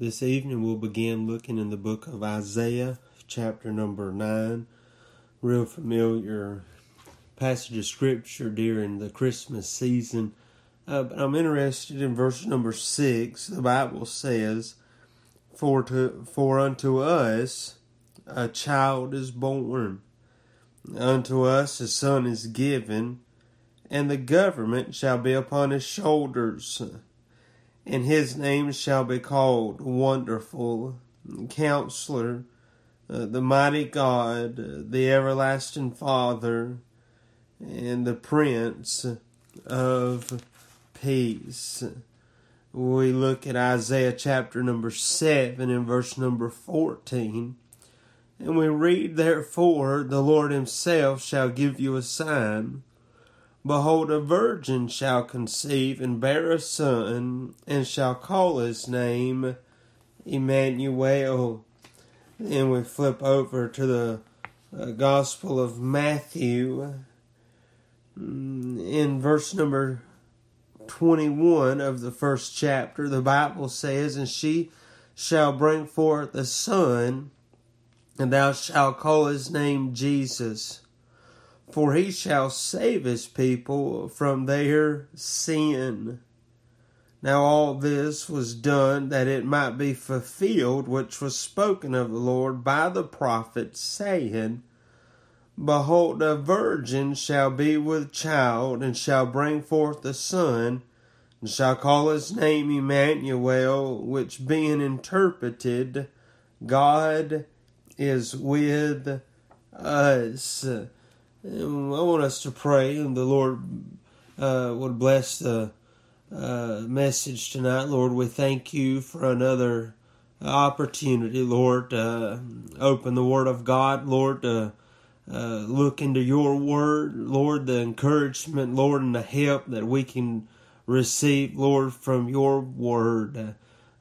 This evening we'll begin looking in the book of Isaiah, chapter number 9. Real familiar passage of scripture during the Christmas season. Uh, but I'm interested in verse number 6. The Bible says, For, to, for unto us a child is born, unto us a son is given, and the government shall be upon his shoulders and his name shall be called Wonderful, Counselor, uh, the Mighty God, uh, the Everlasting Father, and the Prince of Peace. We look at Isaiah chapter number 7 and verse number 14. And we read, Therefore, the Lord Himself shall give you a sign. Behold, a virgin shall conceive and bear a son, and shall call his name Emmanuel. And we flip over to the uh, Gospel of Matthew mm, in verse number 21 of the first chapter. The Bible says, And she shall bring forth a son, and thou shalt call his name Jesus for he shall save his people from their sin. Now all this was done that it might be fulfilled which was spoken of the Lord by the prophet, saying, Behold, a virgin shall be with child, and shall bring forth a son, and shall call his name Emmanuel, which being interpreted, God is with us. I want us to pray, and the Lord uh, would bless the uh, message tonight. Lord, we thank you for another opportunity, Lord, to open the Word of God, Lord, uh, look into your Word, Lord, the encouragement, Lord, and the help that we can receive, Lord, from your Word.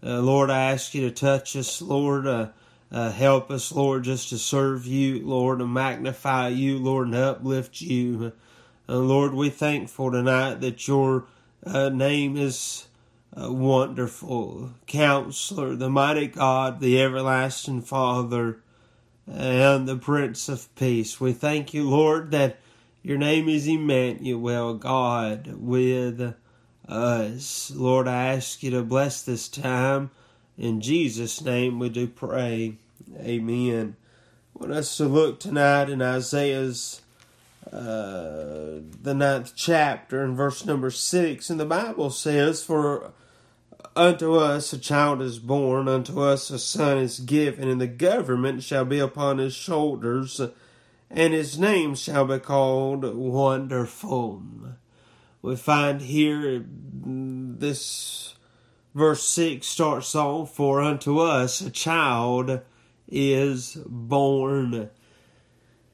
Uh, Lord, I ask you to touch us, Lord. Uh, help us, Lord, just to serve you, Lord, and magnify you, Lord, and uplift you. Uh, Lord, we thank thankful tonight that your uh, name is uh, wonderful. Counselor, the mighty God, the everlasting Father, and the Prince of Peace. We thank you, Lord, that your name is Emmanuel, God with us. Lord, I ask you to bless this time. In Jesus' name we do pray. Amen. I want us to look tonight in Isaiah's uh, the ninth chapter in verse number six, and the Bible says, "For unto us a child is born, unto us a son is given, and the government shall be upon his shoulders, and his name shall be called Wonderful." We find here this verse 6 starts off, For unto us a child is born.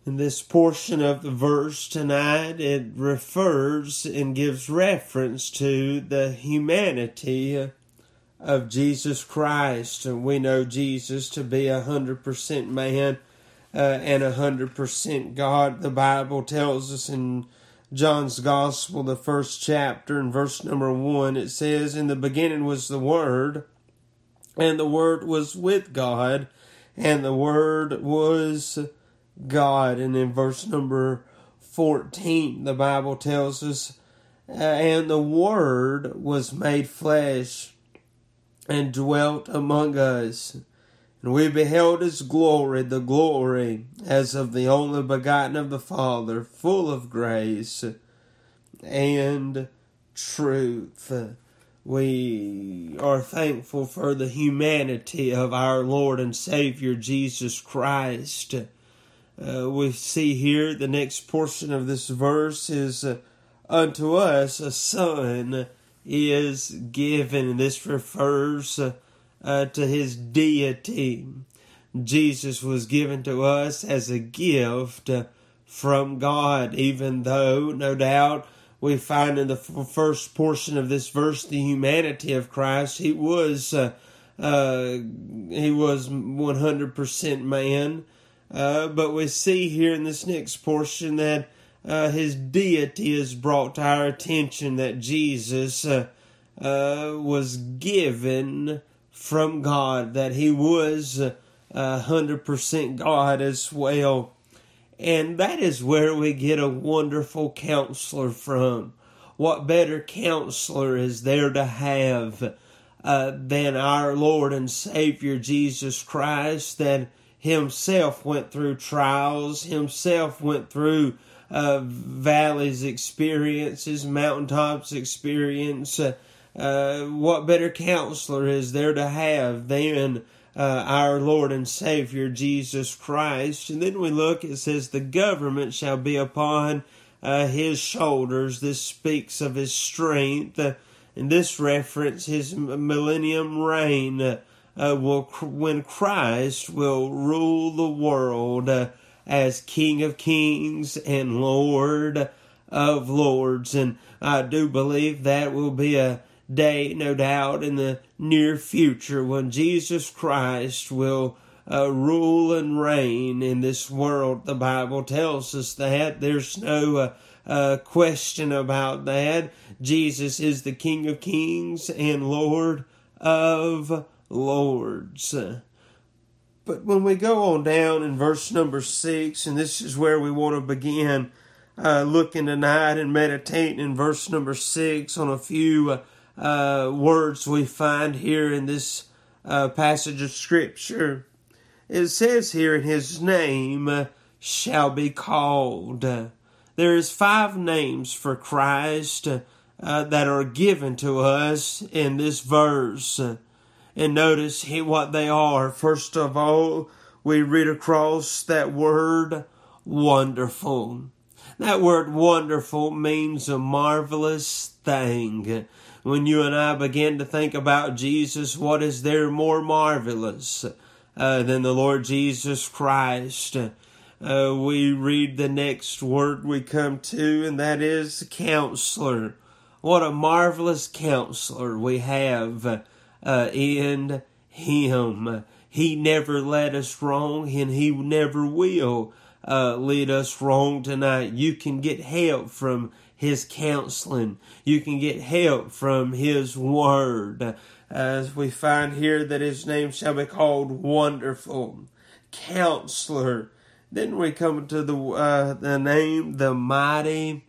In this portion of the verse tonight, it refers and gives reference to the humanity of Jesus Christ. And we know Jesus to be a hundred percent man uh, and a hundred percent God. The Bible tells us in John's Gospel, the first chapter, and verse number one, it says, In the beginning was the Word, and the Word was with God, and the Word was God. And in verse number 14, the Bible tells us, uh, And the Word was made flesh and dwelt among us. And we beheld his glory, the glory as of the only begotten of the Father, full of grace and truth. We are thankful for the humanity of our Lord and Savior Jesus Christ. Uh, we see here the next portion of this verse is uh, unto us a son is given. This refers uh, uh, to his deity. Jesus was given to us as a gift from God, even though, no doubt, we find in the first portion of this verse the humanity of Christ. He was uh, uh, he was one hundred percent man, uh, but we see here in this next portion that uh, his deity is brought to our attention. That Jesus uh, uh, was given from God, that he was a hundred percent God as well. And that is where we get a wonderful counselor from. What better counselor is there to have uh, than our Lord and Savior Jesus Christ that himself went through trials, himself went through uh, valleys experiences, mountaintops experience. Uh, uh, what better counselor is there to have than uh, our Lord and Savior Jesus Christ? And then we look, it says, the government shall be upon uh, his shoulders. This speaks of his strength. In this reference, his millennium reign uh, will, when Christ will rule the world uh, as King of Kings and Lord of Lords. And I do believe that will be a day, no doubt, in the near future when Jesus Christ will uh, rule and reign in this world. The Bible tells us that. There's no uh, uh, question about that. Jesus is the King of Kings and Lord of Lords. But when we go on down in verse number six, and this is where we want to begin uh, looking tonight and meditating in verse number six on a few uh, words we find here in this uh, passage of Scripture. It says here, in his name shall be called. There is five names for Christ uh, that are given to us in this verse. And notice he, what they are. First of all, we read across that word wonderful. That word wonderful means a marvelous thing. When you and I begin to think about Jesus, what is there more marvelous uh, than the Lord Jesus Christ? Uh, we read the next word we come to, and that is counselor. What a marvelous counselor we have uh, in Him. He never led us wrong, and He never will uh, lead us wrong tonight. You can get help from His counseling. You can get help from His Word. As we find here that His name shall be called Wonderful, Counselor, then we come to the uh, the name, the mighty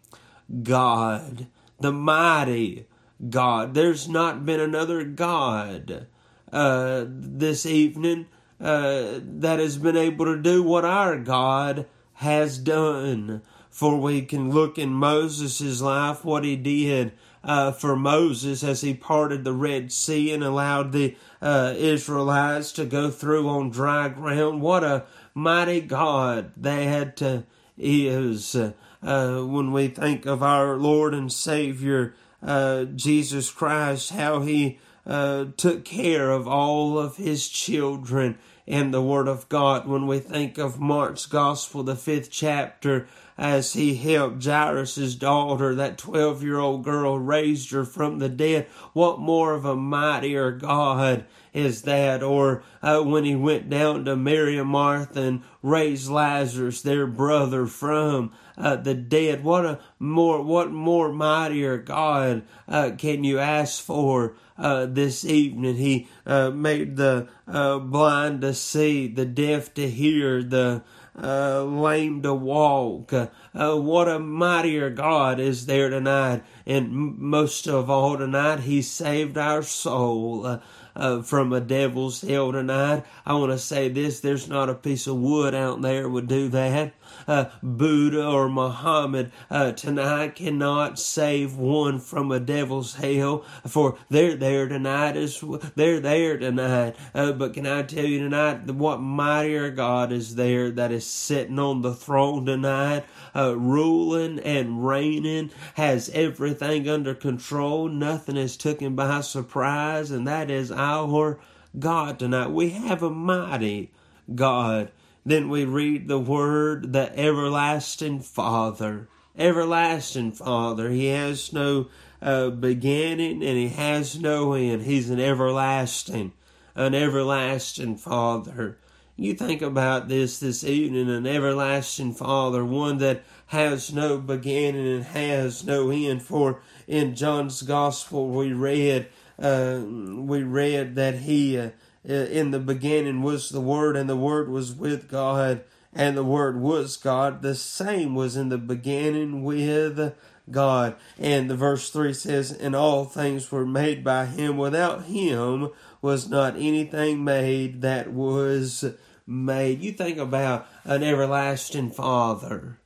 God, the mighty God. There's not been another God uh, this evening uh, that has been able to do what our God has done. For we can look in Moses' life what he did uh, for Moses as he parted the Red Sea and allowed the uh, Israelites to go through on dry ground. What a mighty God that uh, is. Uh, when we think of our Lord and Savior, uh, Jesus Christ, how he uh, took care of all of his children in the Word of God. When we think of Mark's Gospel, the fifth chapter, as he helped Jairus' daughter, that 12 year old girl, raised her from the dead. What more of a mightier God is that? Or uh, when he went down to Mary and Martha and raised Lazarus, their brother, from uh, the dead. What a more, what more mightier God uh, can you ask for? Uh, this evening. He uh, made the uh, blind to see, the deaf to hear, the uh, lame to walk. Uh, what a mightier God is there tonight. And most of all tonight, He saved our soul. Uh, from a devil's hell tonight. I want to say this there's not a piece of wood out there would do that. Uh, Buddha or Muhammad uh, tonight cannot save one from a devil's hell, for they're there tonight. Is they're there tonight. Uh, but can I tell you tonight what mightier God is there that is sitting on the throne tonight, uh, ruling and reigning, has everything under control. Nothing is taken by surprise, and that is our God tonight. We have a mighty God. Then we read the word, the everlasting Father. Everlasting Father. He has no uh, beginning and he has no end. He's an everlasting, an everlasting Father. You think about this this evening, an everlasting Father, one that has no beginning and has no end. For in John's Gospel we read uh, we read that he uh, in the beginning was the Word, and the Word was with God, and the Word was God. The same was in the beginning with God. And the verse 3 says, And all things were made by him. Without him was not anything made that was made. You think about an everlasting Father,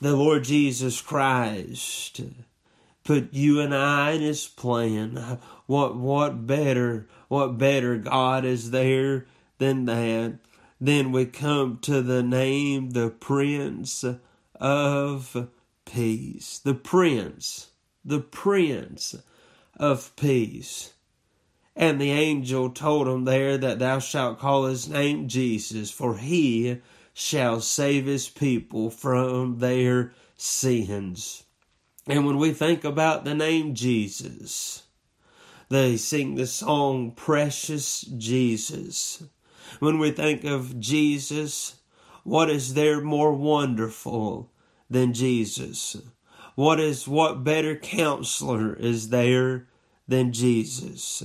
the Lord Jesus Christ, put you and I in his plan. What what better what better God is there than that? Then we come to the name the Prince of Peace. The Prince, the Prince of Peace. And the angel told him there that thou shalt call his name Jesus, for he shall save his people from their sins. And when we think about the name Jesus, they sing the song Precious Jesus. When we think of Jesus, what is there more wonderful than Jesus? What is what better counselor is there than Jesus?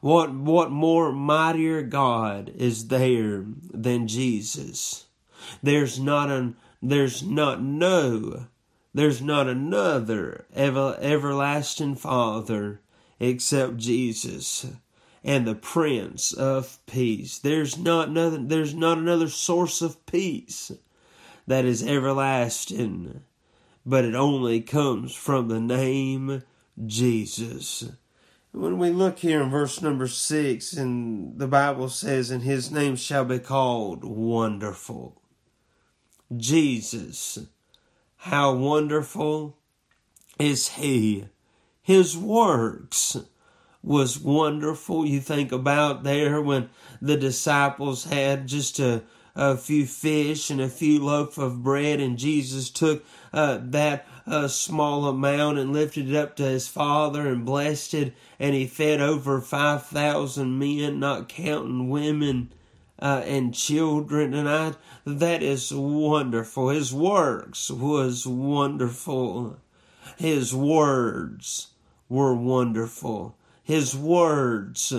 What what more mightier God is there than Jesus? There's not an there's not no there's not another ever, everlasting Father except Jesus and the Prince of Peace. There's not another there's not another source of peace that is everlasting, but it only comes from the name Jesus. When we look here in verse number six, and the Bible says, And his name shall be called Wonderful. Jesus, how wonderful is he? His works was wonderful. You think about there when the disciples had just a a few fish and a few loaf of bread, and Jesus took uh, that uh, small amount and lifted it up to his Father and blessed it, and he fed over 5,000 men, not counting women uh, and children. And I, that is wonderful. His works was wonderful. His words were wonderful. His words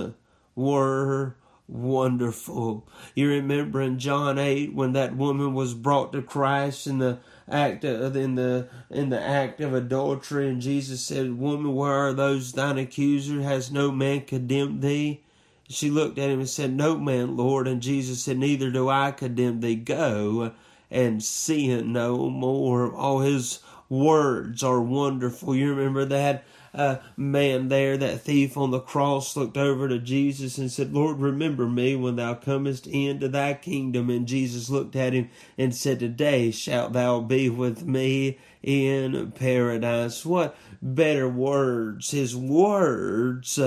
were wonderful. You remember in John 8 when that woman was brought to Christ in the act of, in the in the act of adultery and Jesus said, "Woman, where are those thine accusers? Has no man condemned thee?" She looked at him and said, "No man, Lord." And Jesus said, "Neither do I condemn thee. Go and sin no more." All his words are wonderful. You remember that uh, man there, that thief on the cross, looked over to Jesus and said, Lord, remember me when thou comest into thy kingdom. And Jesus looked at him and said, Today shalt thou be with me in paradise. What better words? His words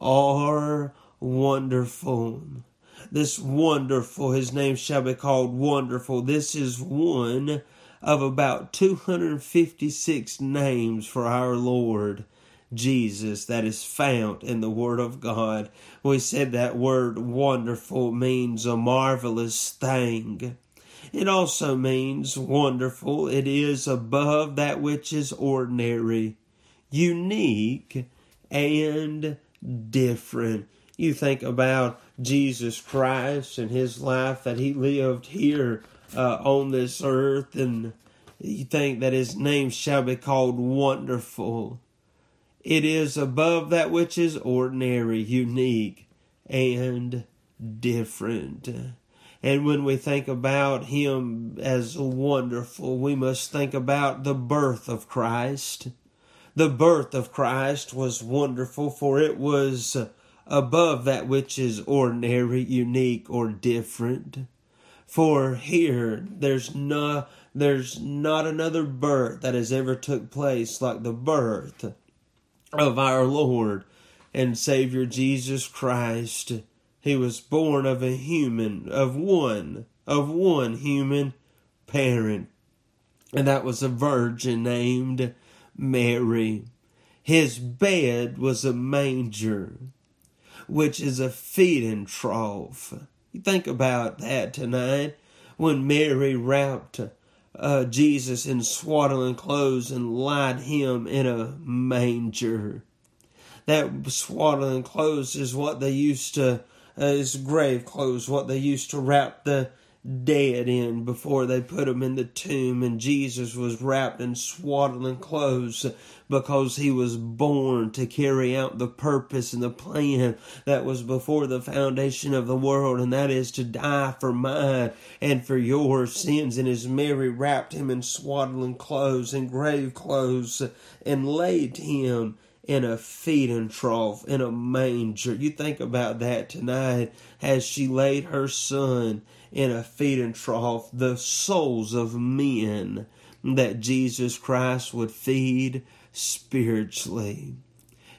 are wonderful. This wonderful, his name shall be called wonderful. This is one of about 256 names for our Lord. Jesus that is found in the Word of God. We said that word wonderful means a marvelous thing. It also means wonderful. It is above that which is ordinary, unique, and different. You think about Jesus Christ and his life that he lived here uh, on this earth, and you think that his name shall be called wonderful it is above that which is ordinary, unique, and different. And when we think about Him as wonderful, we must think about the birth of Christ. The birth of Christ was wonderful, for it was above that which is ordinary, unique, or different. For here, there's no, there's not another birth that has ever took place like the birth of our Lord and Savior Jesus Christ. He was born of a human, of one, of one human parent, and that was a virgin named Mary. His bed was a manger, which is a feeding trough. You think about that tonight when Mary wrapped uh, Jesus in swaddling clothes and laid him in a manger. That swaddling clothes is what they used to, uh, is grave clothes, what they used to wrap the dead in before they put him in the tomb. And Jesus was wrapped in swaddling clothes because he was born to carry out the purpose and the plan that was before the foundation of the world, and that is to die for mine and for your sins. And as Mary wrapped him in swaddling clothes and grave clothes and laid him in a feeding trough, in a manger. You think about that tonight as she laid her son in a feeding trough, the souls of men that Jesus Christ would feed spiritually.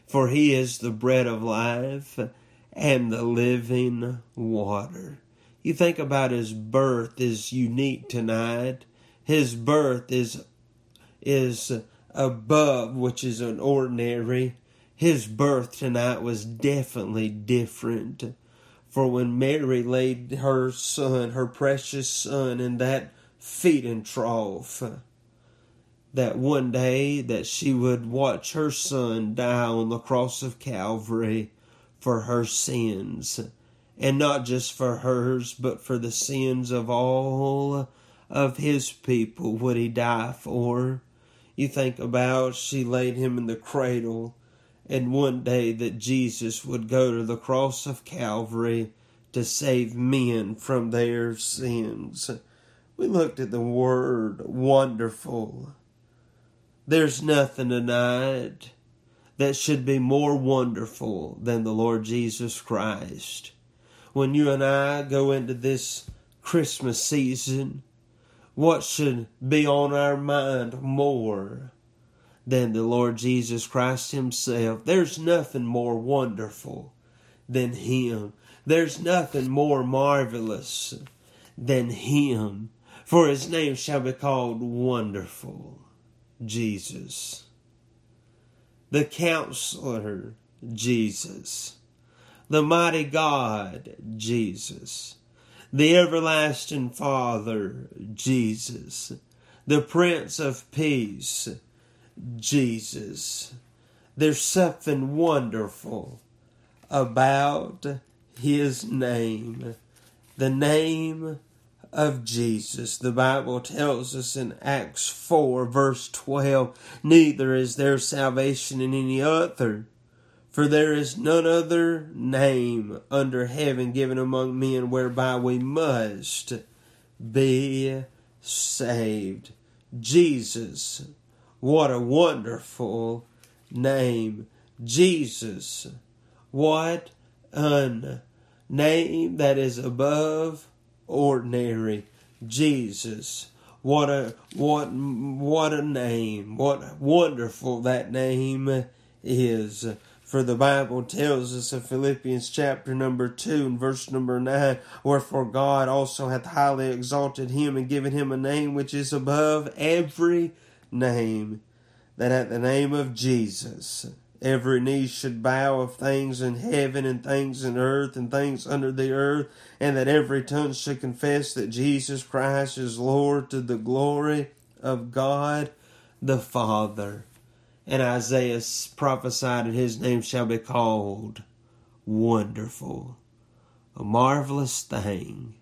For he is the bread of life and the living water. You think about his birth is unique tonight. His birth is is above, which is an ordinary. His birth tonight was definitely different. For when Mary laid her son, her precious son, in that feeding trough, that one day that she would watch her son die on the cross of Calvary for her sins, and not just for hers, but for the sins of all of his people would he die for. You think about she laid him in the cradle, and one day that Jesus would go to the cross of Calvary to save men from their sins. We looked at the word wonderful. There's nothing tonight that should be more wonderful than the Lord Jesus Christ. When you and I go into this Christmas season, what should be on our mind more than the Lord Jesus Christ Himself? There's nothing more wonderful than Him. There's nothing more marvelous than Him. For His name shall be called Wonderful Jesus. The Counselor Jesus. The Mighty God Jesus the everlasting Father, Jesus, the Prince of Peace, Jesus. There's something wonderful about His name, the name of Jesus. The Bible tells us in Acts 4, verse 12, neither is there salvation in any other for there is none other name under heaven given among men whereby we must be saved. Jesus, what a wonderful name. Jesus, what a name that is above ordinary. Jesus, what a what what a name. What wonderful that name is. For the Bible tells us in Philippians chapter number 2 and verse number 9, Wherefore God also hath highly exalted him and given him a name which is above every name, that at the name of Jesus every knee should bow of things in heaven and things in earth and things under the earth, and that every tongue should confess that Jesus Christ is Lord to the glory of God the Father. And Isaiah prophesied, and his name shall be called Wonderful, a marvelous thing.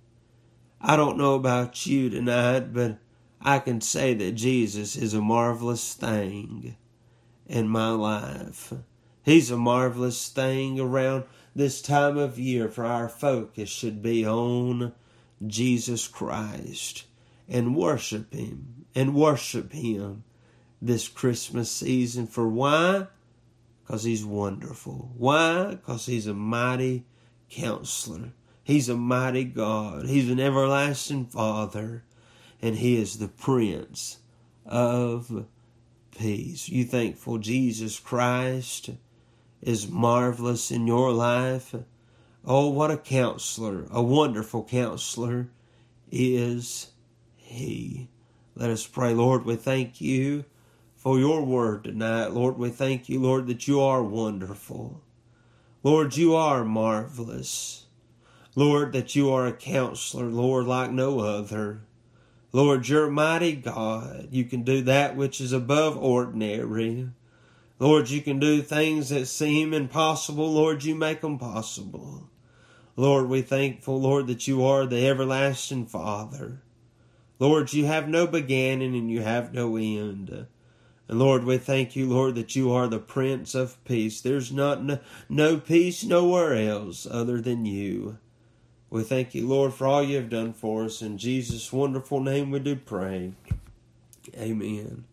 I don't know about you tonight, but I can say that Jesus is a marvelous thing in my life. He's a marvelous thing around this time of year, for our focus should be on Jesus Christ and worship Him and worship Him this Christmas season. For why? Because He's wonderful. Why? Because He's a mighty counselor. He's a mighty God. He's an everlasting Father. And He is the Prince of Peace. You thankful Jesus Christ is marvelous in your life? Oh, what a counselor, a wonderful counselor is He. Let us pray. Lord, we thank you for your word tonight. Lord, we thank you, Lord, that you are wonderful. Lord, you are marvelous. Lord, that you are a counselor, Lord, like no other. Lord, you're mighty God. You can do that which is above ordinary. Lord, you can do things that seem impossible. Lord, you make them possible. Lord, we thankful, Lord, that you are the everlasting Father. Lord, you have no beginning and you have no end. And Lord, we thank you, Lord, that you are the Prince of Peace. There's not no, no peace nowhere else other than you. We thank you, Lord, for all you have done for us. In Jesus' wonderful name we do pray. Amen.